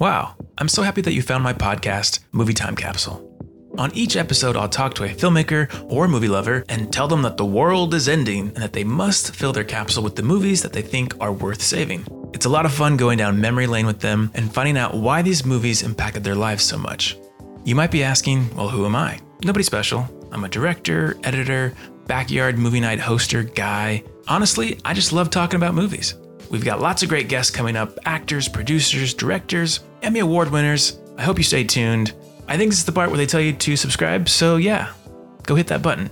Wow, I'm so happy that you found my podcast, Movie Time Capsule. On each episode, I'll talk to a filmmaker or movie lover and tell them that the world is ending and that they must fill their capsule with the movies that they think are worth saving. It's a lot of fun going down memory lane with them and finding out why these movies impacted their lives so much. You might be asking, well, who am I? Nobody special. I'm a director, editor, backyard movie night hoster guy. Honestly, I just love talking about movies. We've got lots of great guests coming up actors, producers, directors, Emmy Award winners. I hope you stay tuned. I think this is the part where they tell you to subscribe, so yeah, go hit that button.